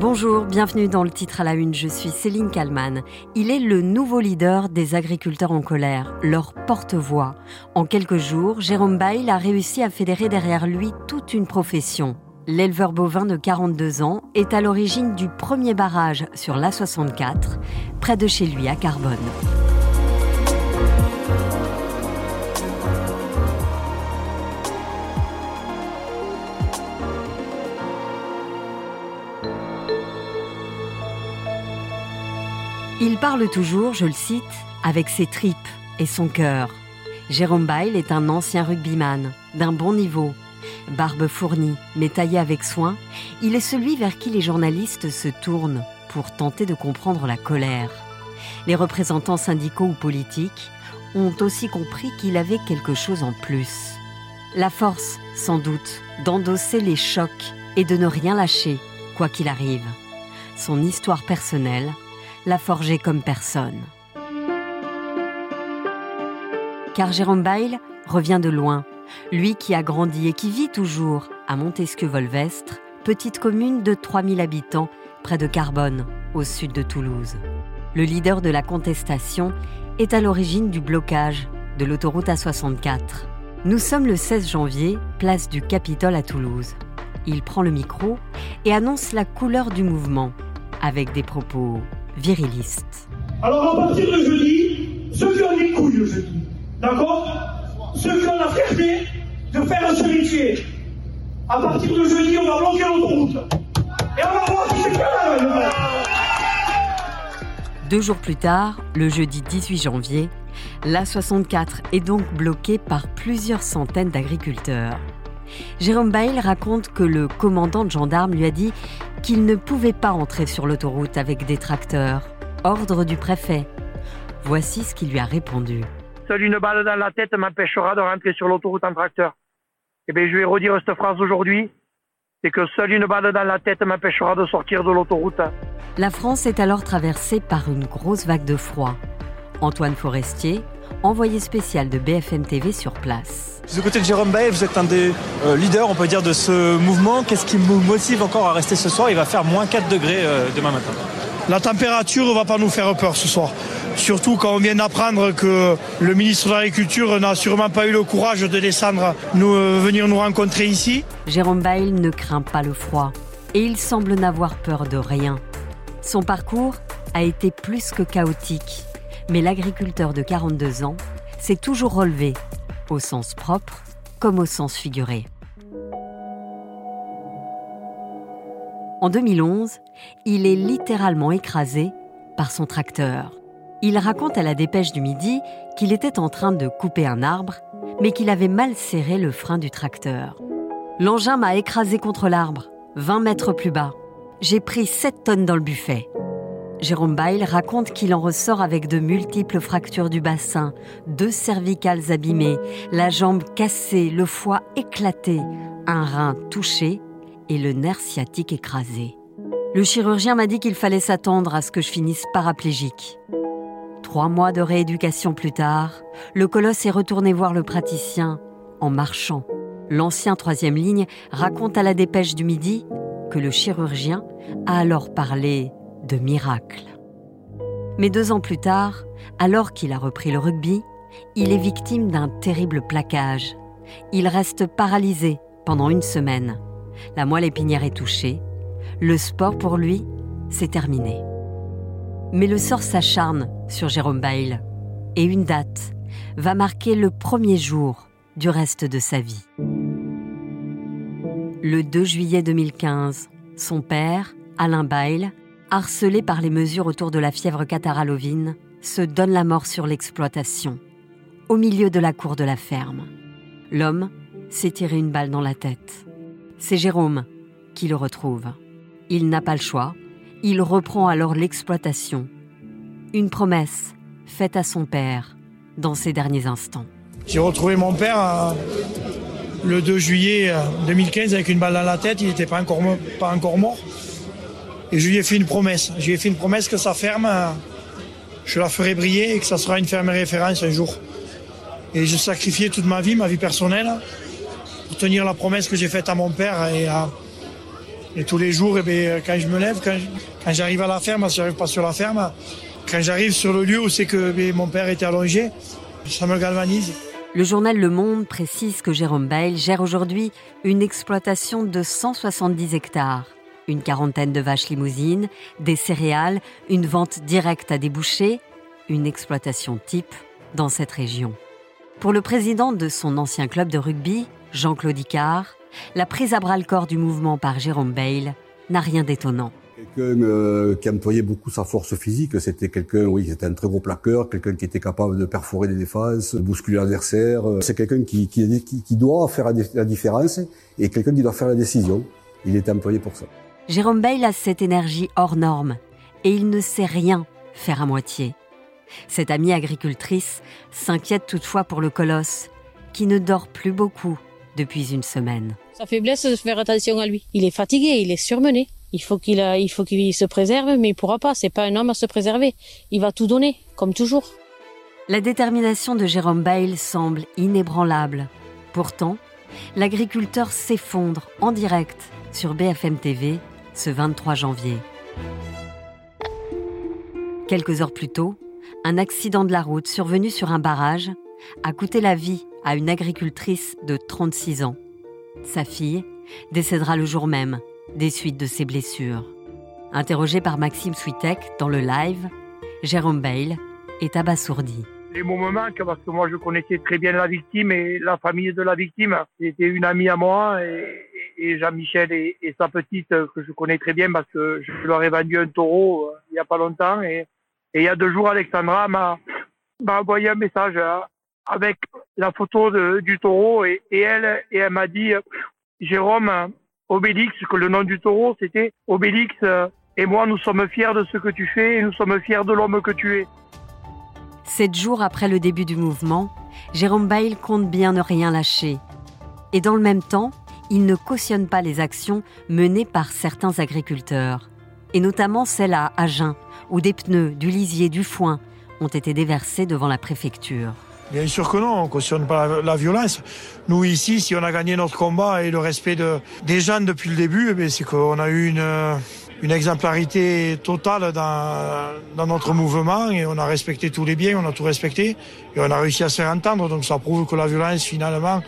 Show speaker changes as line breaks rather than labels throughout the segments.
Bonjour, bienvenue dans le titre à la une. Je suis Céline Kalman. Il est le nouveau leader des agriculteurs en colère, leur porte-voix. En quelques jours, Jérôme Bail a réussi à fédérer derrière lui toute une profession. L'éleveur bovin de 42 ans est à l'origine du premier barrage sur l'A64, près de chez lui à Carbone. Il parle toujours, je le cite, avec ses tripes et son cœur. Jérôme Bail est un ancien rugbyman, d'un bon niveau. Barbe fournie, mais taillée avec soin, il est celui vers qui les journalistes se tournent pour tenter de comprendre la colère. Les représentants syndicaux ou politiques ont aussi compris qu'il avait quelque chose en plus. La force, sans doute, d'endosser les chocs et de ne rien lâcher, quoi qu'il arrive. Son histoire personnelle l'a forgé comme personne. Car Jérôme Bail revient de loin, lui qui a grandi et qui vit toujours à Montesquieu-Volvestre, petite commune de 3000 habitants près de Carbone, au sud de Toulouse. Le leader de la contestation est à l'origine du blocage de l'autoroute A64. Nous sommes le 16 janvier, place du Capitole à Toulouse. Il prend le micro et annonce la couleur du mouvement, avec des propos viriliste.
Alors à partir de jeudi, ceux qui ont des couilles le jeudi, d'accord? Ceux qui ont la fierté de faire ce métier, à partir de jeudi, on va bloquer l'autoroute. Et on va voir si c'est là
Deux jours plus tard, le jeudi 18 janvier, l'A64 est donc bloquée par plusieurs centaines d'agriculteurs. Jérôme Bail raconte que le commandant de gendarme lui a dit qu'il ne pouvait pas entrer sur l'autoroute avec des tracteurs. Ordre du préfet. Voici ce qu'il lui a répondu.
Seule une balle dans la tête m'empêchera de rentrer sur l'autoroute en tracteur. Eh bien, je vais redire cette phrase aujourd'hui. C'est que seule une balle dans la tête m'empêchera de sortir de l'autoroute.
La France est alors traversée par une grosse vague de froid. Antoine Forestier, envoyé spécial de BFM TV sur place.
Du côté de Jérôme Bail, vous êtes un des euh, leaders, on peut dire, de ce mouvement. Qu'est-ce qui vous motive encore à rester ce soir? Il va faire moins 4 degrés euh, demain matin.
La température ne va pas nous faire peur ce soir. Surtout quand on vient d'apprendre que le ministre de l'Agriculture n'a sûrement pas eu le courage de descendre, nous, euh, venir nous rencontrer ici.
Jérôme Bail ne craint pas le froid et il semble n'avoir peur de rien. Son parcours a été plus que chaotique mais l'agriculteur de 42 ans s'est toujours relevé, au sens propre comme au sens figuré. En 2011, il est littéralement écrasé par son tracteur. Il raconte à la dépêche du midi qu'il était en train de couper un arbre, mais qu'il avait mal serré le frein du tracteur. L'engin m'a écrasé contre l'arbre, 20 mètres plus bas. J'ai pris 7 tonnes dans le buffet. Jérôme Bail raconte qu'il en ressort avec de multiples fractures du bassin, deux cervicales abîmées, la jambe cassée, le foie éclaté, un rein touché et le nerf sciatique écrasé. Le chirurgien m'a dit qu'il fallait s'attendre à ce que je finisse paraplégique. Trois mois de rééducation plus tard, le colosse est retourné voir le praticien en marchant. L'ancien troisième ligne raconte à la dépêche du midi que le chirurgien a alors parlé de miracle. Mais deux ans plus tard, alors qu'il a repris le rugby, il est victime d'un terrible plaquage. Il reste paralysé pendant une semaine. La moelle épinière est touchée. Le sport pour lui, c'est terminé. Mais le sort s'acharne sur Jérôme Bail et une date va marquer le premier jour du reste de sa vie. Le 2 juillet 2015, son père, Alain Bail, harcelé par les mesures autour de la fièvre catarrhale ovine, se donne la mort sur l'exploitation, au milieu de la cour de la ferme. L'homme s'est tiré une balle dans la tête. C'est Jérôme qui le retrouve. Il n'a pas le choix, il reprend alors l'exploitation. Une promesse faite à son père dans ses derniers instants.
J'ai retrouvé mon père euh, le 2 juillet 2015 euh, avec une balle dans la tête, il n'était pas encore mort. Et je lui ai fait une promesse. Je lui ai fait une promesse que sa ferme, je la ferai briller et que ça sera une ferme référence un jour. Et je sacrifié toute ma vie, ma vie personnelle, pour tenir la promesse que j'ai faite à mon père et à, Et tous les jours, eh bien, quand je me lève, quand, j'arrive à la ferme, si j'arrive pas sur la ferme, quand j'arrive sur le lieu où c'est que eh mon père était allongé, ça me galvanise.
Le journal Le Monde précise que Jérôme Bail gère aujourd'hui une exploitation de 170 hectares, une quarantaine de vaches limousines, des céréales, une vente directe à des bouchers, une exploitation type dans cette région. Pour le président de son ancien club de rugby, Jean-Claude Icard, la prise à bras le corps du mouvement par Jérôme Bail n'a rien d'étonnant.
Quelqu'un euh, qui employait beaucoup sa force physique, c'était quelqu'un, oui, c'était un très gros plaqueur, quelqu'un qui était capable de perforer des défenses, de bousculer l'adversaire. C'est quelqu'un qui, qui, doit faire la différence et quelqu'un qui doit faire la décision. Il est employé pour ça.
Jérôme Bail a cette énergie hors norme et il ne sait rien faire à moitié. Cette amie agricultrice s'inquiète toutefois pour le colosse, qui ne dort plus beaucoup depuis une semaine.
Sa faiblesse de faire attention à lui. Il est fatigué, il est surmené. Il faut qu'il il faut qu'il se préserve, mais il pourra pas. C'est pas un homme à se préserver. Il va tout donner, comme toujours.
La détermination de Jérôme Bail semble inébranlable. Pourtant, l'agriculteur s'effondre en direct sur BFM TV ce 23 janvier. Quelques heures plus tôt, un accident de la route survenu sur un barrage a coûté la vie à une agricultrice de 36 ans. Sa fille décédera le jour même des suites de ses blessures. Interrogé par Maxime Switek dans le live, Jérôme Bail est abasourdi.
Les me manquent parce que moi je connaissais très bien la victime et la famille de la victime. C'était une amie à moi et, Jean-Michel et, sa petite que je connais très bien parce que je leur ai vendu un taureau euh, il n'y a pas longtemps et, il y a deux jours Alexandra m'a envoyé un message euh, avec la photo du taureau et, elle et elle m'a dit Jérôme Obélix que le nom du taureau c'était Obélix et moi nous sommes fiers de ce que tu fais et nous sommes fiers de l'homme que tu es.
Sept jours après le début du mouvement, Jérôme Bail compte bien ne rien lâcher. Et dans le même temps, il ne cautionne pas les actions menées par certains agriculteurs, et notamment celles à Agen, où des pneus, du lisier, du foin ont été déversés devant la préfecture.
Bien sûr que non, on ne cautionne pas la, violence. Nous ici, si on a gagné notre combat et le respect de, des gens depuis le début, eh c'est qu'on a eu une, exemplarité totale dans, dans, notre mouvement et on a respecté tous les biens, on a tout respecté et on a réussi à se faire entendre. Donc ça prouve que la violence finalement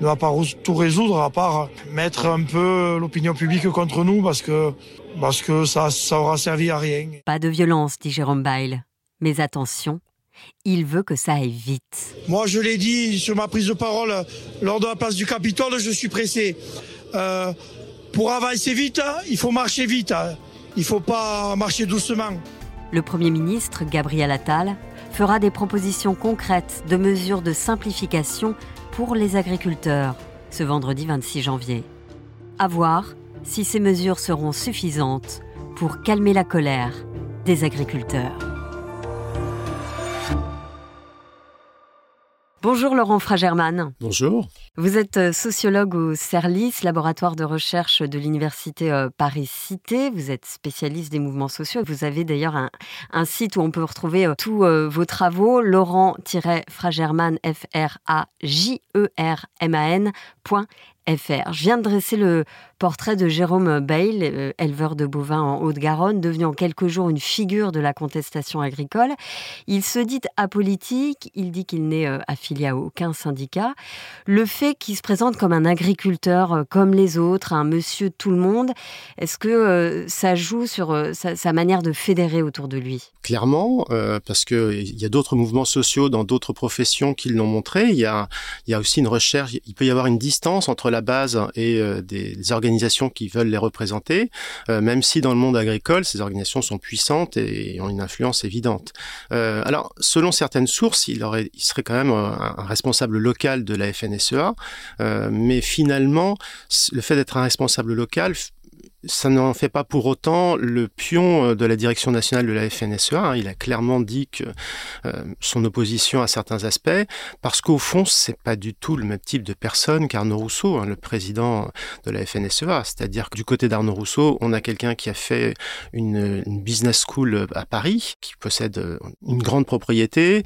ne va pas tout résoudre à part mettre un peu l'opinion publique contre nous parce que, parce que ça, ça aura servi à rien.
Pas de violence, dit Jérôme Bail. Mais attention, il veut que ça aille vite.
Moi, je l'ai dit sur ma prise de parole lors de la place du Capitole, je suis pressé. Euh, pour avancer vite, il faut marcher vite. Il ne faut pas marcher doucement.
Le Premier ministre, Gabriel Attal, fera des propositions concrètes de mesures de simplification pour les agriculteurs ce vendredi 26 janvier. À voir si ces mesures seront suffisantes pour calmer la colère des agriculteurs. Bonjour Laurent Fragerman.
Bonjour.
Vous êtes euh, sociologue au CERLIS, laboratoire de recherche de l'Université euh, Paris-Cité. Vous êtes spécialiste des mouvements sociaux. Vous avez d'ailleurs un, site où on peut retrouver euh, tous vos travaux, laurent-fragerman, F-R-A-J-E-R-M-A-N. Je viens de dresser le portrait de Jérôme Bail, euh, éleveur de bovins en Haute-Garonne, devenu en quelques jours une figure de la contestation agricole. Il se dit apolitique, il dit qu'il n'est euh, affilié à aucun syndicat. Le fait qu'il se présente comme un agriculteur euh, comme les autres, un monsieur tout le monde, est-ce que ça joue sur sa, manière de fédérer autour de lui?
Clairement, parce qu'il y a d'autres mouvements sociaux dans d'autres professions qui l'ont montré. Il y, a, y a aussi une recherche, il peut y avoir une distance entre la base et euh, des, organisations qui veulent les représenter, euh, même si dans le monde agricole, ces organisations sont puissantes et ont une influence évidente. Euh, alors, selon certaines sources, il, serait quand même un, responsable local de la FNSEA, mais finalement, le fait d'être un responsable local ça n'en fait pas pour autant le pion euh, de la direction nationale de la FNSEA. Hein. Il a clairement dit que euh, son opposition à certains aspects, parce qu'au fond, c'est pas du tout le même type de personne qu'Arnaud Rousseau, hein, le président de la FNSEA. C'est-à-dire que du côté d'Arnaud Rousseau, on a quelqu'un qui a fait une, business school à Paris, qui possède euh, une grande propriété,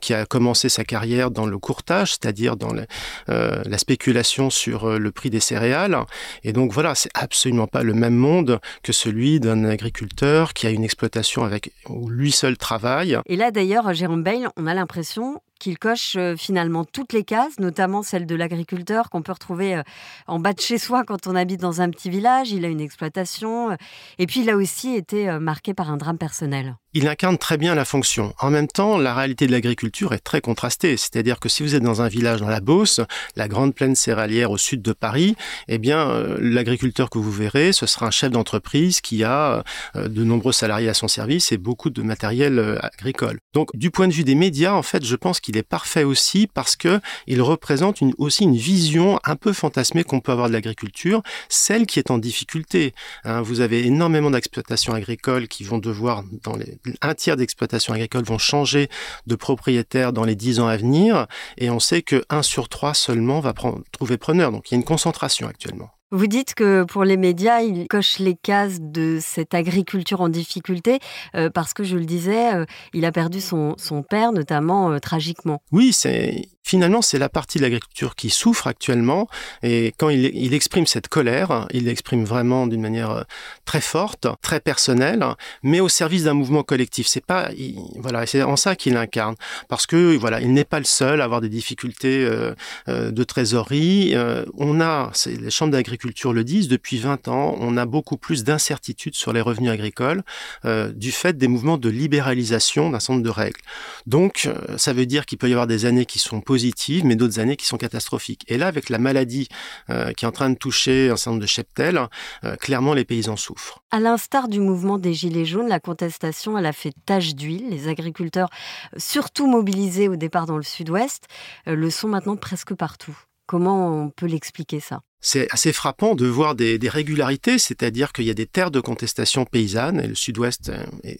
qui a commencé sa carrière dans le courtage, c'est-à-dire dans la spéculation sur le prix des céréales. Et donc voilà, c'est absolument pas le même monde que celui d'un agriculteur qui a une exploitation avec où lui seul travaille.
Et là d'ailleurs, Jérôme Bayle, on a l'impression qu'il coche euh, finalement toutes les cases, notamment celle de l'agriculteur qu'on peut retrouver euh, en bas de chez soi quand on habite dans un petit village. Il a une exploitation. Euh, et puis il a aussi été marqué par un drame personnel.
Il incarne très bien la fonction. En même temps, la réalité de l'agriculture est très contrastée. C'est-à-dire que si vous êtes dans un village dans la Beauce, la grande plaine céréalière au sud de Paris, eh bien, l'agriculteur que vous verrez, ce sera un chef d'entreprise qui a de nombreux salariés à son service et beaucoup de matériel agricole. Donc, du point de vue des médias, en fait, je pense qu'il est parfait aussi parce que il représente aussi une vision un peu fantasmée qu'on peut avoir de l'agriculture, celle qui est en difficulté. Hein, vous avez énormément d'exploitations agricoles qui vont devoir, dans un tiers d'exploitations agricoles vont changer de propriétaire dans les dix ans à venir, et on sait que un sur trois seulement va trouver preneur. Donc il y a une concentration actuellement.
Vous dites que pour les médias, ils cochent les cases de cette agriculture en difficulté euh, parce que, je le disais, euh, il a perdu son, son père, notamment euh, tragiquement.
Oui, c'est finalement, c'est la partie de l'agriculture qui souffre actuellement. Et quand il, exprime cette colère, il l'exprime vraiment d'une manière euh, très forte, très personnelle, mais au service d'un mouvement collectif. C'est pas, voilà, c'est en ça qu'il incarne. Parce que, voilà, il n'est pas le seul à avoir des difficultés euh, euh, de trésorerie. on a, les chambres d'agriculture le disent, depuis 20 ans, on a beaucoup plus d'incertitudes sur les revenus agricoles du fait des mouvements de libéralisation d'un nombre de règles. Donc, ça veut dire qu'il peut y avoir des années qui sont positives mais d'autres années qui sont catastrophiques. Et là, avec la maladie euh, qui est en train de toucher un certain nombre de cheptels, euh, clairement, les paysans souffrent.
À l'instar du mouvement des Gilets jaunes, la contestation, elle a fait tache d'huile. Les agriculteurs, surtout mobilisés au départ dans le sud-ouest, euh, le sont maintenant presque partout. Comment on peut l'expliquer ça?
C'est assez frappant de voir des, régularités, c'est-à-dire qu'il y a des terres de contestation paysannes, et le sud-ouest euh, est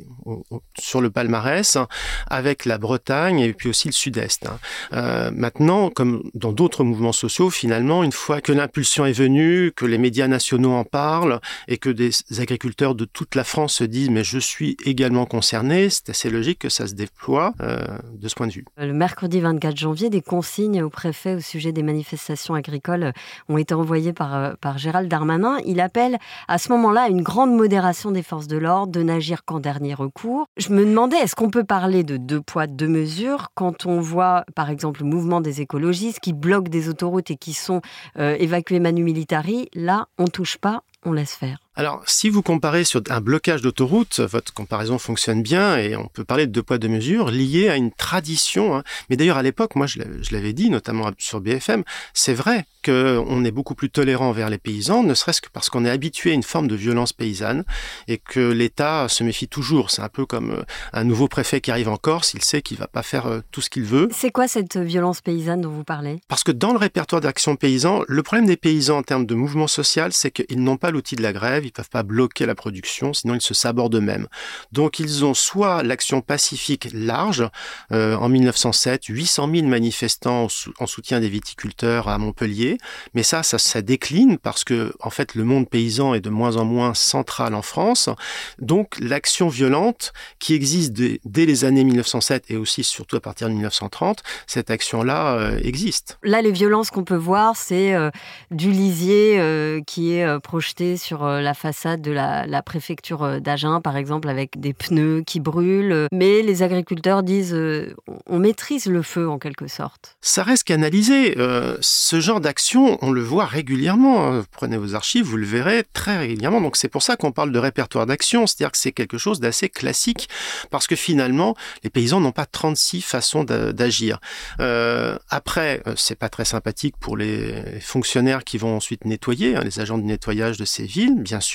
sur le palmarès, avec la Bretagne et puis aussi le sud-est. Hein. Euh, maintenant, comme dans d'autres mouvements sociaux, finalement, une fois que l'impulsion est venue, que les médias nationaux en parlent, et que des agriculteurs de toute la France se disent « mais je suis également concerné », c'est assez logique que ça se déploie euh, de ce point de vue.
Le mercredi 24 janvier, des consignes au préfet au sujet des manifestations agricoles ont été envoyées envoyé par, euh, par Gérald Darmanin, il appelle à ce moment-là à une grande modération des forces de l'ordre, de n'agir qu'en dernier recours. Je me demandais, est-ce qu'on peut parler de deux poids, deux mesures? Quand on voit, par exemple, le mouvement des écologistes qui bloquent des autoroutes et qui sont euh, évacués manu militari Là, on touche pas, on laisse faire.
Alors, si vous comparez sur un blocage d'autoroute, votre comparaison fonctionne bien et on peut parler de deux poids, deux mesures liées à une tradition. Hein. Mais d'ailleurs, à l'époque, moi, je l'avais dit, notamment sur BFM, c'est vrai qu'on est beaucoup plus tolérant envers les paysans, ne serait-ce que parce qu'on est habitué à une forme de violence paysanne et que l'État se méfie toujours. C'est un peu comme euh, un nouveau préfet qui arrive en Corse, il sait qu'il va pas faire euh, tout ce qu'il veut.
C'est quoi cette violence paysanne dont vous parlez?
Parce que dans le répertoire d'action paysan, le problème des paysans en termes de mouvement social, c'est qu'ils n'ont pas l'outil de la grève, ils peuvent pas bloquer la production, sinon ils se sabordent eux-mêmes. Donc ils ont soit l'action pacifique large, euh, en 1907, 800 000 manifestants en soutien des viticulteurs à Montpellier, mais ça, ça, décline parce que en fait le monde paysan est de moins en moins central en France. Donc l'action violente qui existe dès les années 1907 et aussi surtout à partir de 1930, cette action-là euh, existe.
Là, les violences qu'on peut voir, c'est euh, du lisier qui est projeté sur la façade de la, préfecture euh, d'Agen, par exemple, avec des pneus qui brûlent. Mais les agriculteurs disent euh, on maîtrise le feu en quelque sorte.
Ça reste qu'analyser. Euh, ce genre d'action, on le voit régulièrement. Hein. prenez vos archives, vous le verrez très régulièrement. Donc c'est pour ça qu'on parle de répertoire d'action, c'est-à-dire que c'est quelque chose d'assez classique, parce que finalement, les paysans n'ont pas 36 façons d'agir. après, c'est pas très sympathique pour les fonctionnaires qui vont ensuite nettoyer, hein, les agents de nettoyage de ces villes, bien sûr.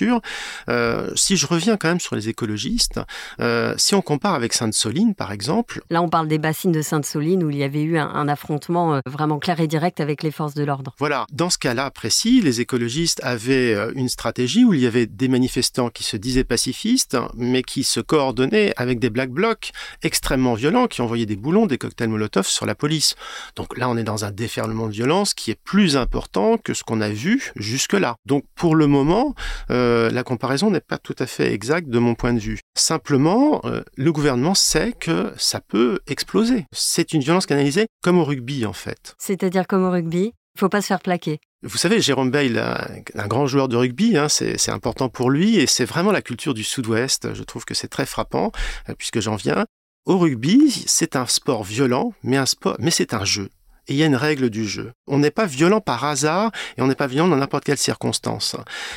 Euh, si je reviens quand même sur les écologistes, euh, si on compare avec Sainte-Soline, par exemple.
Là, on parle des bassines de Sainte-Soline où il y avait eu un, affrontement euh, vraiment clair et direct avec les forces de l'ordre.
Voilà. Dans ce cas-là précis, les écologistes avaient une stratégie où il y avait des manifestants qui se disaient pacifistes, mais qui se coordonnaient avec des black blocs extrêmement violents, qui envoyaient des boulons, des cocktails Molotov sur la police. Donc là, on est dans un déferlement de violence qui est plus important que ce qu'on a vu jusque-là. Donc pour le moment, la comparaison n'est pas tout à fait exacte de mon point de vue. Simplement, euh, le gouvernement sait que ça peut exploser. C'est une violence canalisée comme au rugby en fait.
C'est-à-dire comme au rugby il faut pas se faire plaquer.
Vous savez, Jérôme Bail, un grand joueur de rugby, hein, c'est important pour lui et c'est vraiment la culture du Sud-Ouest. Je trouve que c'est très frappant euh, puisque j'en viens. Au rugby, c'est un sport violent, mais un sport, mais c'est un jeu il y a une règle du jeu. On n'est pas violent par hasard et on n'est pas violent dans n'importe quelle circonstance.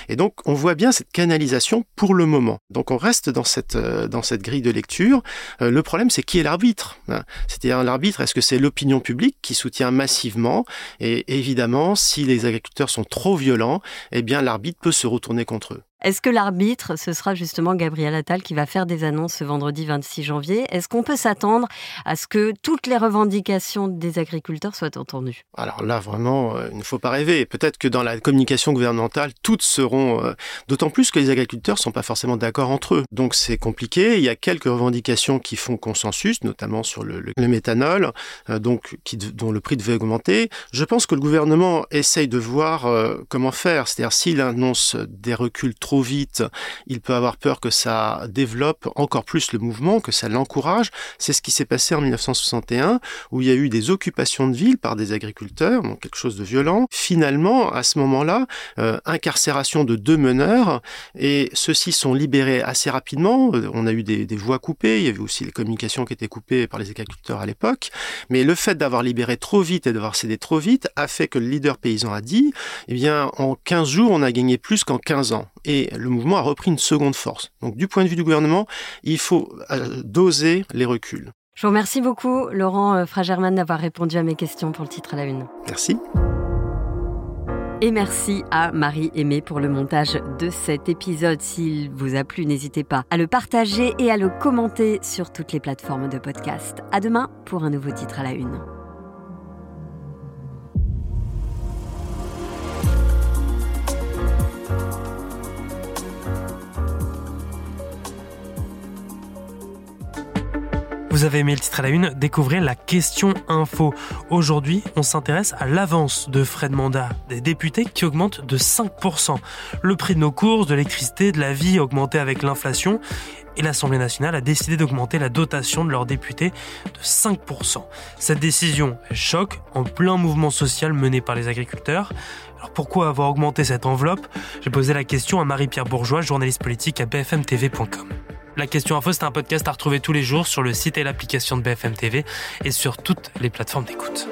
Et donc on voit bien cette canalisation pour le moment. Donc on reste dans cette euh, dans cette grille de lecture. Euh, le problème c'est qui est l'arbitre. Hein. C'est-à-dire l'arbitre, est-ce que c'est l'opinion publique qui soutient massivement? Et évidemment, si les agriculteurs sont trop violents, eh bien l'arbitre peut se retourner contre eux.
Est-ce que l'arbitre, ce sera justement Gabriel Attal qui va faire des annonces ce vendredi 26 janvier? Est-ce qu'on peut s'attendre à ce que toutes les revendications des agriculteurs soient entendues?
Alors là, vraiment, euh, il ne faut pas rêver. Peut-être que dans la communication gouvernementale, toutes seront... Euh, d'autant plus que les agriculteurs ne sont pas forcément d'accord entre eux. Donc c'est compliqué. Il y a quelques revendications qui font consensus, notamment sur le, méthanol, euh, donc, qui, dont le prix devait augmenter. Je pense que le gouvernement essaye de voir comment faire. C'est-à-dire des reculs trop vite, il peut avoir peur que ça développe encore plus le mouvement, que ça l'encourage. C'est ce qui s'est passé en 1961, où il y a eu des occupations de villes par des agriculteurs, donc quelque chose de violent. Finalement, à ce moment-là, euh, incarcération de deux meneurs, et ceux-ci sont libérés assez rapidement. On a eu des, des voies coupées, il y avait aussi les communications qui étaient coupées par les agriculteurs à l'époque. Mais le fait d'avoir libéré trop vite et d'avoir cédé trop vite a fait que le leader paysan a dit, eh bien, en 15 jours, on a gagné plus qu'en 15 ans et le mouvement a repris une seconde force. Donc du point de vue du gouvernement, il faut euh, doser les reculs.
Je vous remercie beaucoup, Laurent euh, Fragerman, d'avoir répondu à mes questions pour le titre à la une.
Merci.
Et merci à Marie Aimée pour le montage de cet épisode. S'il vous a plu, n'hésitez pas à le partager et à le commenter sur toutes les plateformes de podcast. À demain pour un nouveau titre à la une.
Vous avez aimé le titre à la une, découvrez la question info. Aujourd'hui, on s'intéresse à l'avance de frais de mandat des députés qui augmente de 5%. Le prix de nos courses, de l'électricité, de la vie a augmenté avec l'inflation et l'Assemblée nationale a décidé d'augmenter la dotation de leurs députés de 5%. Cette décision choque en plein mouvement social mené par les agriculteurs. Alors pourquoi avoir augmenté cette enveloppe? J'ai posé la question à Marie-Pierre Bourgeois, journaliste politique à bfmtv.com. La question info, c'est un podcast à retrouver tous les jours sur le site et l'application de BFM TV et sur toutes les plateformes d'écoute.